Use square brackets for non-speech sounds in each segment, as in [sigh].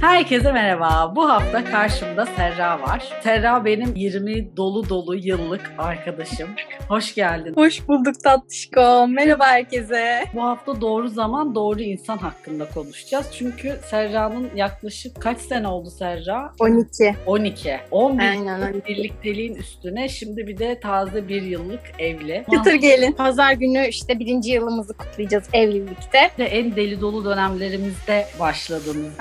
Herkese merhaba. Bu hafta karşımda Serra var. Serra benim 20 dolu dolu yıllık arkadaşım. Hoş geldin. Hoş bulduk tatlışko. Merhaba herkese. Bu hafta doğru zaman doğru insan hakkında konuşacağız. Çünkü Serra'nın yaklaşık kaç sene oldu Serra? 12. 12. 11 Aynen öyle. birlikteliğin üstüne şimdi bir de taze bir yıllık evli. Çıtır gelin. Pazar günü işte birinci yılımızı kutlayacağız evlilikte. en deli dolu dönemlerimizde başladınız.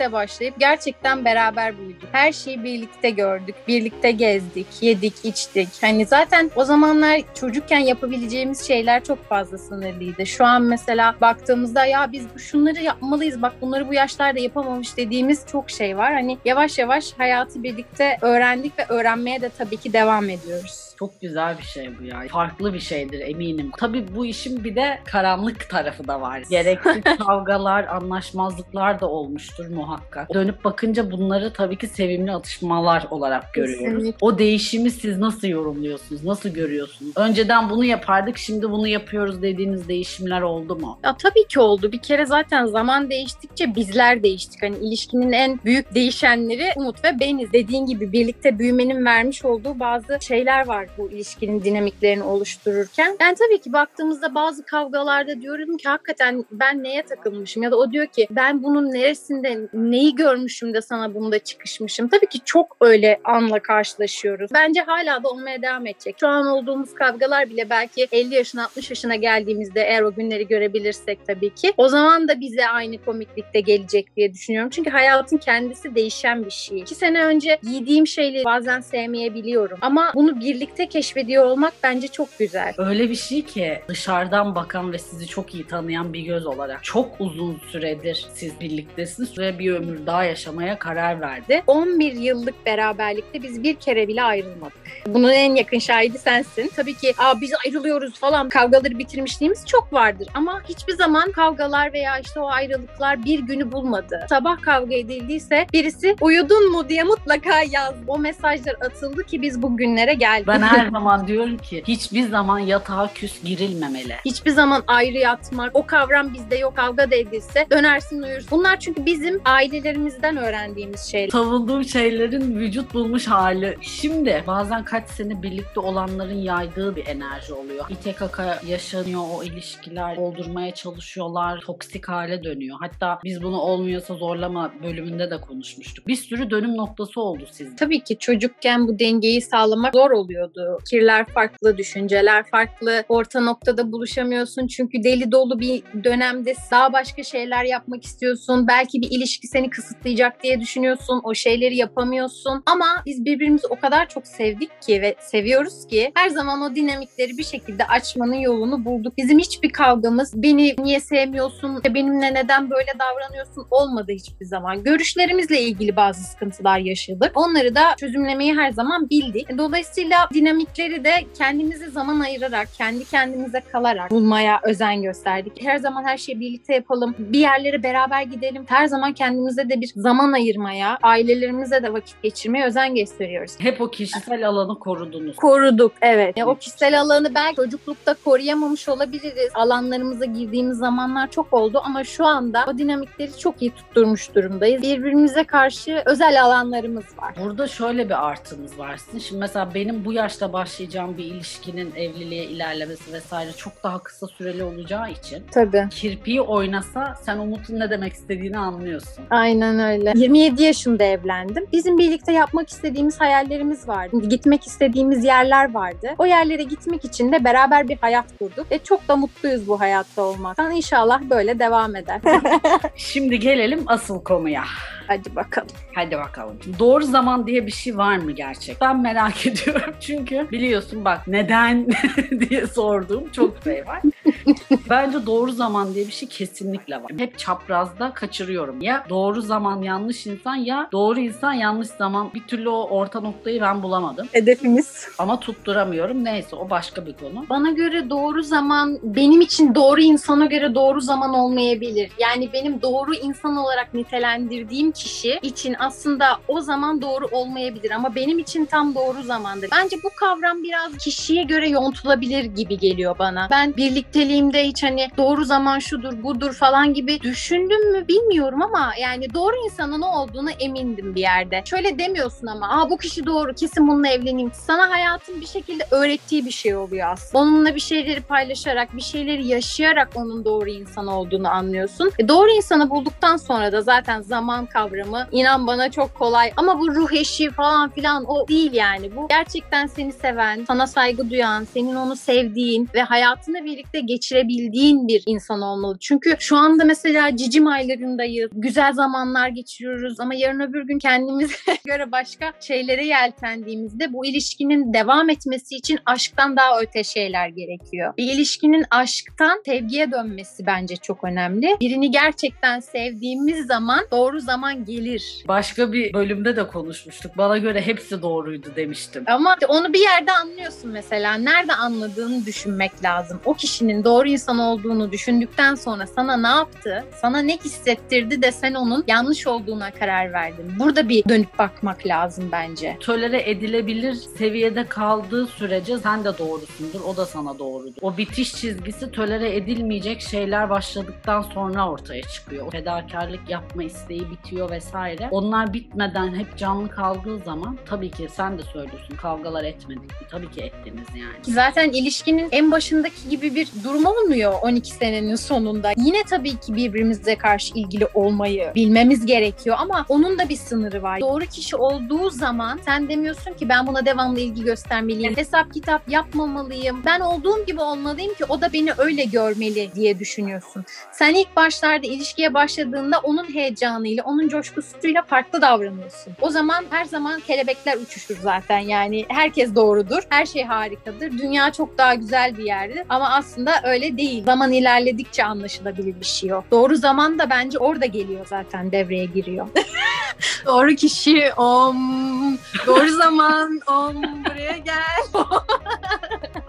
Ergenlikte başlayıp gerçekten beraber büyüdük. Her şeyi birlikte gördük. Birlikte gezdik, yedik, içtik. Hani zaten o zamanlar çocukken yapabileceğimiz şeyler çok fazla sınırlıydı. Şu an mesela baktığımızda ya biz şunları yapmalıyız bak bunları bu yaşlarda yapamamış dediğimiz çok şey var. Hani yavaş yavaş hayatı birlikte öğrendik ve öğrenmeye de tabii ki devam ediyoruz. Çok güzel bir şey bu ya. Farklı bir şeydir eminim. Tabii bu işin bir de karanlık tarafı da var. Gereksiz [laughs] kavgalar, anlaşmazlıklar da olmuştur muhakkak. Dönüp bakınca bunları tabii ki sevimli atışmalar olarak görüyoruz. Kesinlikle. O değişimi siz nasıl yorumluyorsunuz? Nasıl görüyorsunuz? Önceden bunu yapardık, şimdi bunu yapıyoruz dediğiniz değişimler oldu mu? Ya tabii ki oldu. Bir kere zaten zaman değiştikçe bizler değiştik. Hani ilişkinin en büyük değişenleri Umut ve beniz. Dediğin gibi birlikte büyümenin vermiş olduğu bazı şeyler var bu ilişkinin dinamiklerini oluştururken. Yani tabii ki baktığımızda bazı kavgalarda diyorum ki hakikaten ben neye takılmışım ya da o diyor ki ben bunun neresinde neyi görmüşüm de sana bunda çıkışmışım. Tabii ki çok öyle anla karşılaşıyoruz. Bence hala da olmaya devam edecek. Şu an olduğumuz kavgalar bile belki 50 yaşına 60 yaşına geldiğimizde eğer o günleri görebilirsek tabii ki o zaman da bize aynı komiklikte gelecek diye düşünüyorum. Çünkü hayatın kendisi değişen bir şey. İki sene önce giydiğim şeyleri bazen sevmeyebiliyorum. Ama bunu birlikte keşfediyor olmak bence çok güzel. Öyle bir şey ki dışarıdan bakan ve sizi çok iyi tanıyan bir göz olarak çok uzun süredir siz birliktesiniz ve bir ömür daha yaşamaya karar verdi. 11 yıllık beraberlikte biz bir kere bile ayrılmadık. Bunun en yakın şahidi sensin. Tabii ki Aa, biz ayrılıyoruz falan kavgaları bitirmişliğimiz çok vardır. Ama hiçbir zaman kavgalar veya işte o ayrılıklar bir günü bulmadı. Sabah kavga edildiyse birisi uyudun mu diye mutlaka yaz. O mesajlar atıldı ki biz bu günlere geldik. Ben her [laughs] zaman diyorum ki hiçbir zaman yatağa küs girilmemeli. Hiçbir zaman ayrı yatmak, o kavram bizde yok kavga da edilse dönersin uyursun. Bunlar çünkü bizim ailelerimizden öğrendiğimiz şeyler. Savunduğum şeylerin vücut bulmuş hali. Şimdi bazen kaç sene birlikte olanların yaydığı bir enerji oluyor. İte kaka yaşanıyor o ilişkiler, doldurmaya çalışıyorlar, toksik hale dönüyor. Hatta biz bunu olmuyorsa zorlama bölümünde de konuşmuştuk. Bir sürü dönüm noktası oldu sizde. Tabii ki çocukken bu dengeyi sağlamak zor oluyordu. Fikirler farklı, düşünceler farklı. Orta noktada buluşamıyorsun çünkü deli dolu bir dönemde daha başka şeyler yapmak istiyorsun. Belki bir ilişki seni kısıtlayacak diye düşünüyorsun. O şeyleri yapamıyorsun. Ama biz birbirimizi o kadar çok sevdik ki ve seviyoruz ki her zaman o dinamikleri bir şekilde açmanın yolunu bulduk. Bizim hiçbir kavgamız beni niye sevmiyorsun, benimle neden böyle davranıyorsun olmadı hiçbir zaman. Görüşlerimizle ilgili bazı sıkıntılar yaşadık. Onları da çözümlemeyi her zaman bildik. Dolayısıyla dinamikleri de kendimize zaman ayırarak, kendi kendimize kalarak bulmaya özen gösterdik. Her zaman her şeyi birlikte yapalım. Bir yerlere beraber gidelim. Her zaman kendimize de bir zaman ayırmaya, ailelerimize de vakit geçirmeye özen gösteriyoruz. Hep o kişisel alanı korudunuz. Koruduk evet. E, o kişisel alanı belki çocuklukta koruyamamış olabiliriz. Alanlarımıza girdiğimiz zamanlar çok oldu ama şu anda o dinamikleri çok iyi tutturmuş durumdayız. Birbirimize karşı özel alanlarımız var. Burada şöyle bir artımız var. Şimdi mesela benim bu yaşta başlayacağım bir ilişkinin evliliğe ilerlemesi vesaire çok daha kısa süreli olacağı için Tabii. kirpiği oynasa sen Umut'un ne demek istediğini anlıyorsun. Aynen öyle. 27 yaşında evlendim. Bizim birlikte yapmak istediğimiz hayallerimiz vardı. Gitmek istediğimiz yerler vardı. O yerlere gitmek için de beraber bir hayat kurduk. Ve çok da mutluyuz bu hayatta olmaktan. İnşallah böyle devam eder. [laughs] Şimdi gelelim asıl konuya. Hadi bakalım. Hadi bakalım. Doğru zaman diye bir şey var mı gerçek? Ben merak [laughs] ediyorum çünkü biliyorsun bak neden [laughs] diye sorduğum çok şey var. Bence doğru zaman diye bir şey kesinlikle var. Hep çaprazda kaçırıyorum. Ya doğru zaman yanlış insan ya doğru insan yanlış zaman. Bir türlü o orta noktayı ben bulamadım. Hedefimiz. Ama tutturamıyorum. Neyse o başka bir konu. Bana göre doğru zaman benim için doğru insana göre doğru zaman olmayabilir. Yani benim doğru insan olarak nitelendirdiğim kişi için aslında o zaman doğru olmayabilir ama benim için tam doğru zamandır. Bence bu kavram biraz kişiye göre yontulabilir gibi geliyor bana. Ben birlikteliğimde hiç hani doğru zaman şudur budur falan gibi düşündüm mü bilmiyorum ama yani doğru insanın o olduğunu emindim bir yerde. Şöyle demiyorsun ama aa bu kişi doğru kesin bununla evleneyim. Sana hayatın bir şekilde öğrettiği bir şey oluyor aslında. Onunla bir şeyleri paylaşarak, bir şeyleri yaşayarak onun doğru insan olduğunu anlıyorsun. E doğru insanı bulduktan sonra da zaten zaman kavramı inan bana çok kolay. Ama bu ruh eşi falan filan o değil yani. Bu gerçekten seni seven, sana saygı duyan, senin onu sevdiğin ve hayatını birlikte geçirebildiğin bir insan olmalı. Çünkü şu anda mesela cicim aylarındayız. Güzel zamanlar geçiriyoruz ama yarın öbür gün kendimize [laughs] göre başka şeylere yeltendiğimizde bu ilişkinin devam etmesi için aşktan daha öte şeyler gerekiyor. Bir ilişkinin aşktan sevgiye dönmesi bence çok önemli. Birini gerçekten sevdiğimiz zaman doğru zaman gelir. Başka bir bölümde de konuşmuştuk. Bana göre hepsi doğruydu demiştim. Ama onu bir yerde anlıyorsun mesela. Nerede anladığını düşünmek lazım. O kişinin doğru insan olduğunu düşündükten sonra sana ne yaptı, sana ne hissettirdi de sen onun yanlış olduğuna karar verdin. Burada bir dönüp bakmak lazım bence. Tölere edilebilir seviyede kaldığı sürece sen de doğrusundur, o da sana doğrudur. O bitiş çizgisi tölere edilmeyecek şeyler başladıktan sonra ortaya çıkıyor. O fedakarlık yapma isteği bitiyor vesaire. Onlar bitmeden hep canlı kaldığı zaman tabii ki sen de söylüyorsun kavgalar etmedik mi? Tabii ki ettiniz yani. Zaten ilişkinin en başındaki gibi bir durum olmuyor 12 senenin sonunda. Yine tabii ki birbirimize karşı ilgili olmayı bilmemiz gerekiyor ama onun da bir sınırı var. Doğru kişi olduğu zaman sen demiyorsun ki ben buna devamlı ilgi göstermeliyim. Hesap kitap yapmamalıyım. Ben olduğum gibi olmalıyım ki o da beni öyle görmeli diye düşünüyorsun. Sen ilk başlarda ilişkiye başladığında onun heyecanıyla, onun coşkusuyla farklı davranıyorsun. O zaman her zaman kelebekler uçuşur zaten. Yani herkes doğrudur. Her şey harikadır. Dünya çok daha güzel bir yerdir. Ama aslında öyle değil. Zaman ilerledikçe anlaşılabilir bir şey o. Doğru zaman da bence orada geliyor zaten devreye giriyor. [laughs] doğru kişi om. Doğru zaman om. Buraya gel. [laughs]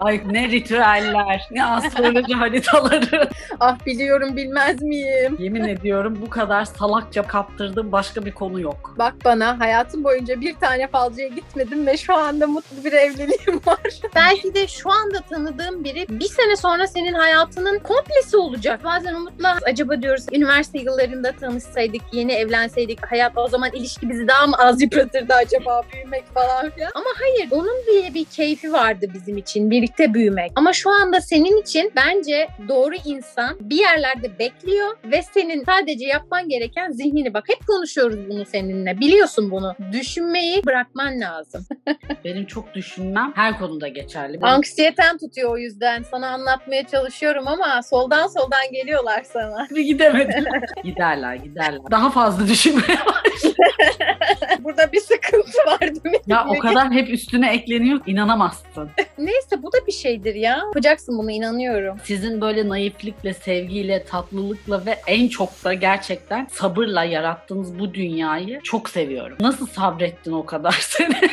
Ay ne ritüeller, ne astroloji haritaları. [laughs] ah biliyorum bilmez miyim? Yemin ediyorum bu kadar salakça kaptırdığım başka bir konu yok. Bak bana hayatım boyunca bir tane falcıya gitmedim ve şu anda mutlu bir evliliğim [laughs] var. Belki de şu anda tanıdığım biri bir sene sonra senin hayatının komplesi olacak. Bazen Umut'la acaba diyoruz üniversite yıllarında tanışsaydık, yeni evlenseydik hayat o zaman ilişki bizi daha mı az yıpratırdı acaba büyümek falan filan. Ama hayır onun bile bir keyfi vardı bizim için birlikte büyümek. Ama şu anda senin için bence doğru insan bir yerlerde bekliyor ve senin sadece yapman gereken zihnini bak. Hep konuşuyoruz bunu seninle. Biliyorsun bunu. Düşünmeyi bırakman lazım. [laughs] Benim çok düşünmem her konuda geçerli. Benim Anksiyeten tutuyor o yüzden. Sana anlatmaya çalışıyorum ama soldan soldan geliyorlar sana. [laughs] bir gidemediler. [laughs] giderler giderler. Daha fazla düşünmeye var. Burada bir sıkıntı [laughs] var değil mi? Ya o kadar hep üstüne ekleniyor inanamazsın. [laughs] Neyse bu da bir şeydir ya. Yapacaksın bunu inanıyorum. Sizin böyle naiflikle, sevgiyle, tatlılıkla ve en çok da gerçekten sabırla yarattığınız bu dünyayı çok seviyorum. Nasıl sabrettin o kadar sene? [laughs]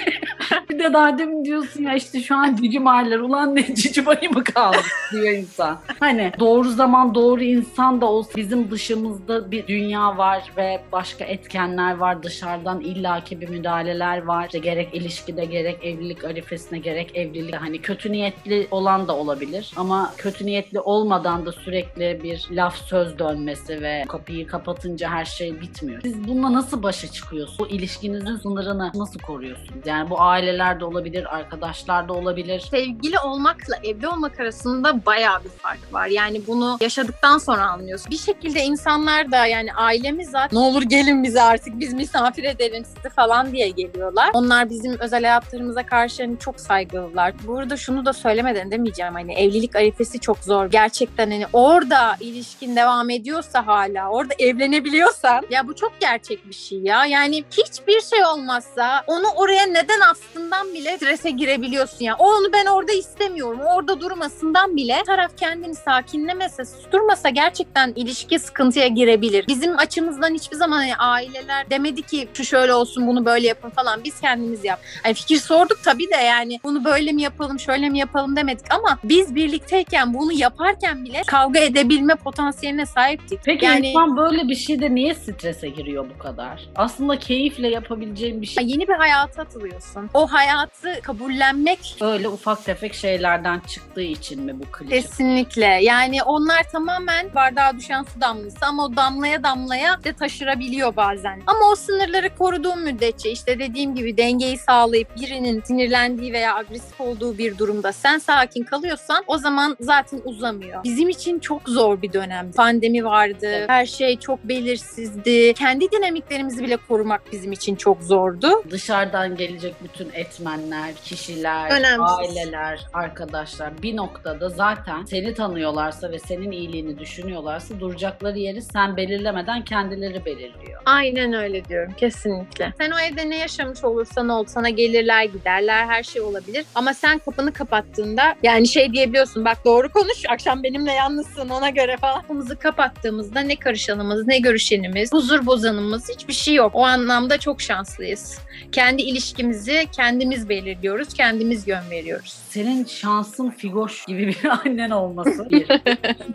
bir de daha demin diyorsun ya işte şu an cicim aylar ulan ne cicim ayı mı kaldı diyor insan. Hani doğru zaman doğru insan da olsa bizim dışımızda bir dünya var ve başka etkenler var dışarıdan illaki bir müdahaleler var. İşte gerek ilişkide gerek evlilik arifesine gerek evlilik hani kötü niyetli olan da olabilir ama kötü niyetli olmadan da sürekli bir laf söz dönmesi ve kapıyı kapatınca her şey bitmiyor. Siz bununla nasıl başa çıkıyorsunuz? Bu ilişkinizin sınırını nasıl koruyorsunuz? Yani bu ailelerde olabilir, arkadaşlar da olabilir. Sevgili olmakla evli olmak arasında bayağı bir fark var. Yani bunu yaşadıktan sonra anlıyorsun. Bir şekilde insanlar da yani ailemiz zaten ne olur gelin bize artık biz misafir edelim sizi falan diye geliyorlar. Onlar bizim özel hayatlarımıza karşı hani çok saygılılar. Burada şunu da söylemeden demeyeceğim hani evlilik arifesi çok zor. Gerçekten hani orada ilişkin devam ediyorsa hala orada evlenebiliyorsan ya bu çok gerçek bir şey ya. Yani hiçbir şey olmazsa onu oraya neden astın durmasından bile strese girebiliyorsun ya. O onu ben orada istemiyorum. Orada durmasından bile taraf kendini sakinlemese, susturmasa gerçekten ilişki sıkıntıya girebilir. Bizim açımızdan hiçbir zaman yani aileler demedi ki şu şöyle olsun bunu böyle yapın falan. Biz kendimiz yap. Yani fikir sorduk tabii de yani bunu böyle mi yapalım, şöyle mi yapalım demedik ama biz birlikteyken bunu yaparken bile kavga edebilme potansiyeline sahiptik. Peki yani insan böyle bir şeyde niye strese giriyor bu kadar? Aslında keyifle yapabileceğim bir şey. yeni bir hayata atılıyorsun. O hayatı kabullenmek Öyle ufak tefek şeylerden çıktığı için mi bu klişe? Kesinlikle. Yani onlar tamamen bardağa düşen su damlası ama o damlaya damlaya de taşırabiliyor bazen. Ama o sınırları koruduğun müddetçe işte dediğim gibi dengeyi sağlayıp birinin sinirlendiği veya agresif olduğu bir durumda sen sakin kalıyorsan o zaman zaten uzamıyor. Bizim için çok zor bir dönemdi. Pandemi vardı. Her şey çok belirsizdi. Kendi dinamiklerimizi bile korumak bizim için çok zordu. Dışarıdan gelecek bütün etmenler, kişiler, Önemsiz. aileler, arkadaşlar bir noktada zaten seni tanıyorlarsa ve senin iyiliğini düşünüyorlarsa duracakları yeri sen belirlemeden kendileri belirliyor. Aynen öyle diyorum kesinlikle. Sen o evde ne yaşamış olursan ol sana gelirler giderler her şey olabilir. Ama sen kapını kapattığında yani şey diyebiliyorsun bak doğru konuş akşam benimle yalnızsın ona göre falan. Kapımızı kapattığımızda ne karışanımız ne görüşenimiz huzur bozanımız hiçbir şey yok. O anlamda çok şanslıyız. Kendi ilişkimizi kendimiz belirliyoruz kendimiz yön veriyoruz. Senin şansın figoş gibi bir [laughs] annen olması bir.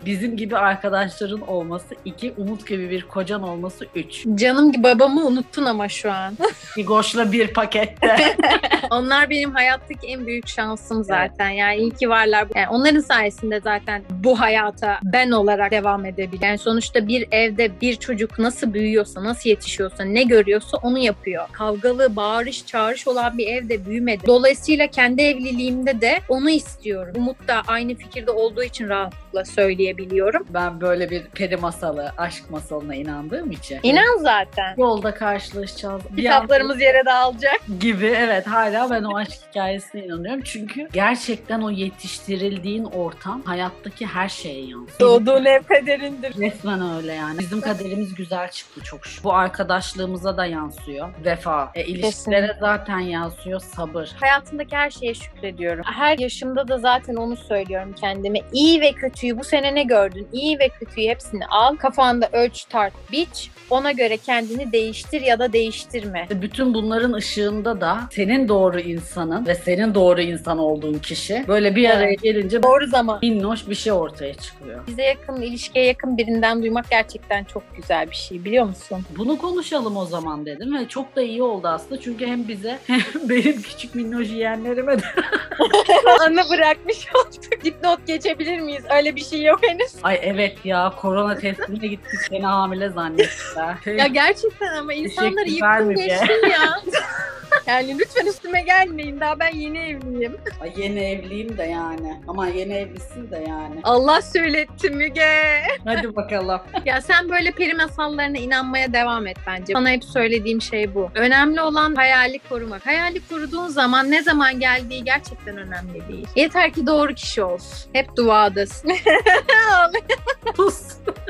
Bizim gibi arkadaşların olması iki. Umut gibi bir kocan olması üç. Canım gibi babamı unuttun ama şu an. [laughs] Figoşla bir pakette. [laughs] Onlar benim hayattaki en büyük şansım zaten. Yani iyi ki varlar. Yani onların sayesinde zaten bu hayata ben olarak devam edebiliyorum. Yani sonuçta bir evde bir çocuk nasıl büyüyorsa, nasıl yetişiyorsa, ne görüyorsa onu yapıyor. Kavgalı, bağırış, çağırış olan bir evde büyümedi. Dolayısıyla kendi evliliğimde de onu istiyorum. Umut da aynı fikirde olduğu için rahatlıkla söyleyebiliyorum. ben böyle bir peri masalı, aşk masalına inandığım için. İnan zaten. Yolda karşılaşacağız. Kitaplarımız yere dağılacak. gibi evet hala ben o aşk hikayesine inanıyorum. Çünkü gerçekten o yetiştirildiğin ortam hayattaki her şeye yansıyor. Doğduğun ev kaderindir. Resmen öyle yani. Bizim kaderimiz güzel çıktı çok şükür. Bu arkadaşlığımıza da yansıyor. Vefa. E, ilişkilere Kesinlikle. zaten yansıyor. Sabır. Hayatımdaki her şeye şükrediyorum. Her yaşımda da zaten onu söylüyorum kendime. İyi ve kötüyü bu sene ne gördün? İyi ve kötüyü hepsini al. Kafanda ölç, tart, biç. Ona göre kendini değiştir ya da değiştirme. Bütün bunların ışığında da senin doğru insanın ve senin doğru insan olduğun kişi böyle bir araya gelince Doğru zaman. minnoş bir şey ortaya çıkıyor. Bize yakın, ilişkiye yakın birinden duymak gerçekten çok güzel bir şey biliyor musun? Bunu konuşalım o zaman dedim ve çok da iyi oldu aslında çünkü hem bize [laughs] hem benim küçük minnoş yeğenlerime de [laughs] Anı bırakmış olduk. Dipnot geçebilir miyiz? Öyle bir şey yok henüz. Ay evet ya korona testine gittik seni hamile zannettiler. Ya gerçekten ama Teşekkürler yıktın geçtin ya. [laughs] yani lütfen üstüme gelmeyin. Daha ben yeni evliyim. Ay yeni evliyim de yani. Ama yeni evlisin de yani. Allah söyletti Müge. Hadi bakalım. [laughs] Ya sen böyle peri masallarına inanmaya devam et bence. Sana hep söylediğim şey bu. Önemli olan hayali korumak. Hayali koruduğun zaman ne zaman geldiği gerçekten önemli değil. Yeter ki doğru kişi olsun. Hep duadasın. [laughs] Pus.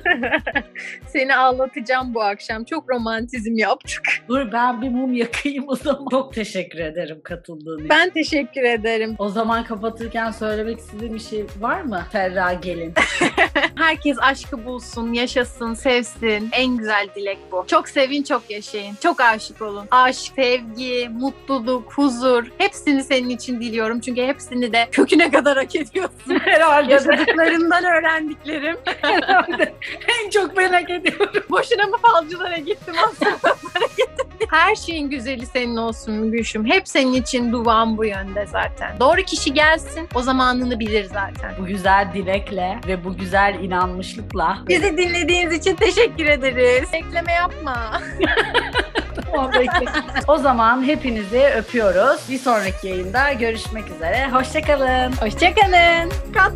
[laughs] Seni ağlatacağım bu akşam. Çok romantizm yaptık. Dur ben bir mum yakayım o zaman. Çok teşekkür ederim katıldığın için. Ben teşekkür ederim. O zaman kapatırken söylemek istediğim bir şey var mı? Ferra gelin. [laughs] Herkes aşkı bulsun, yaşasın, sevsin. En güzel dilek bu. Çok sevin, çok yaşayın. Çok aşık olun. Aşk, sevgi, mutluluk, huzur. Hepsini senin için diliyorum. Çünkü hepsini de köküne kadar hak ediyorsun. [laughs] Herhalde de- Yaşadıklarından öğrendiklerim. [laughs] herhalde en çok merak ediyorum. Boşuna mı falcılara gittim aslında? [laughs] Her şeyin güzeli senin olsun Gülşüm. Hep senin için duam bu yönde zaten. Doğru kişi gelsin, o zamanını bilir zaten. Bu güzel dilekle ve bu güzel inanmışlıkla Bizi dinlediğiniz için teşekkür ederiz. Ekleme yapma. [laughs] Tamam, peki. o zaman hepinizi öpüyoruz. Bir sonraki yayında görüşmek üzere. Hoşçakalın. Hoşçakalın. Kat.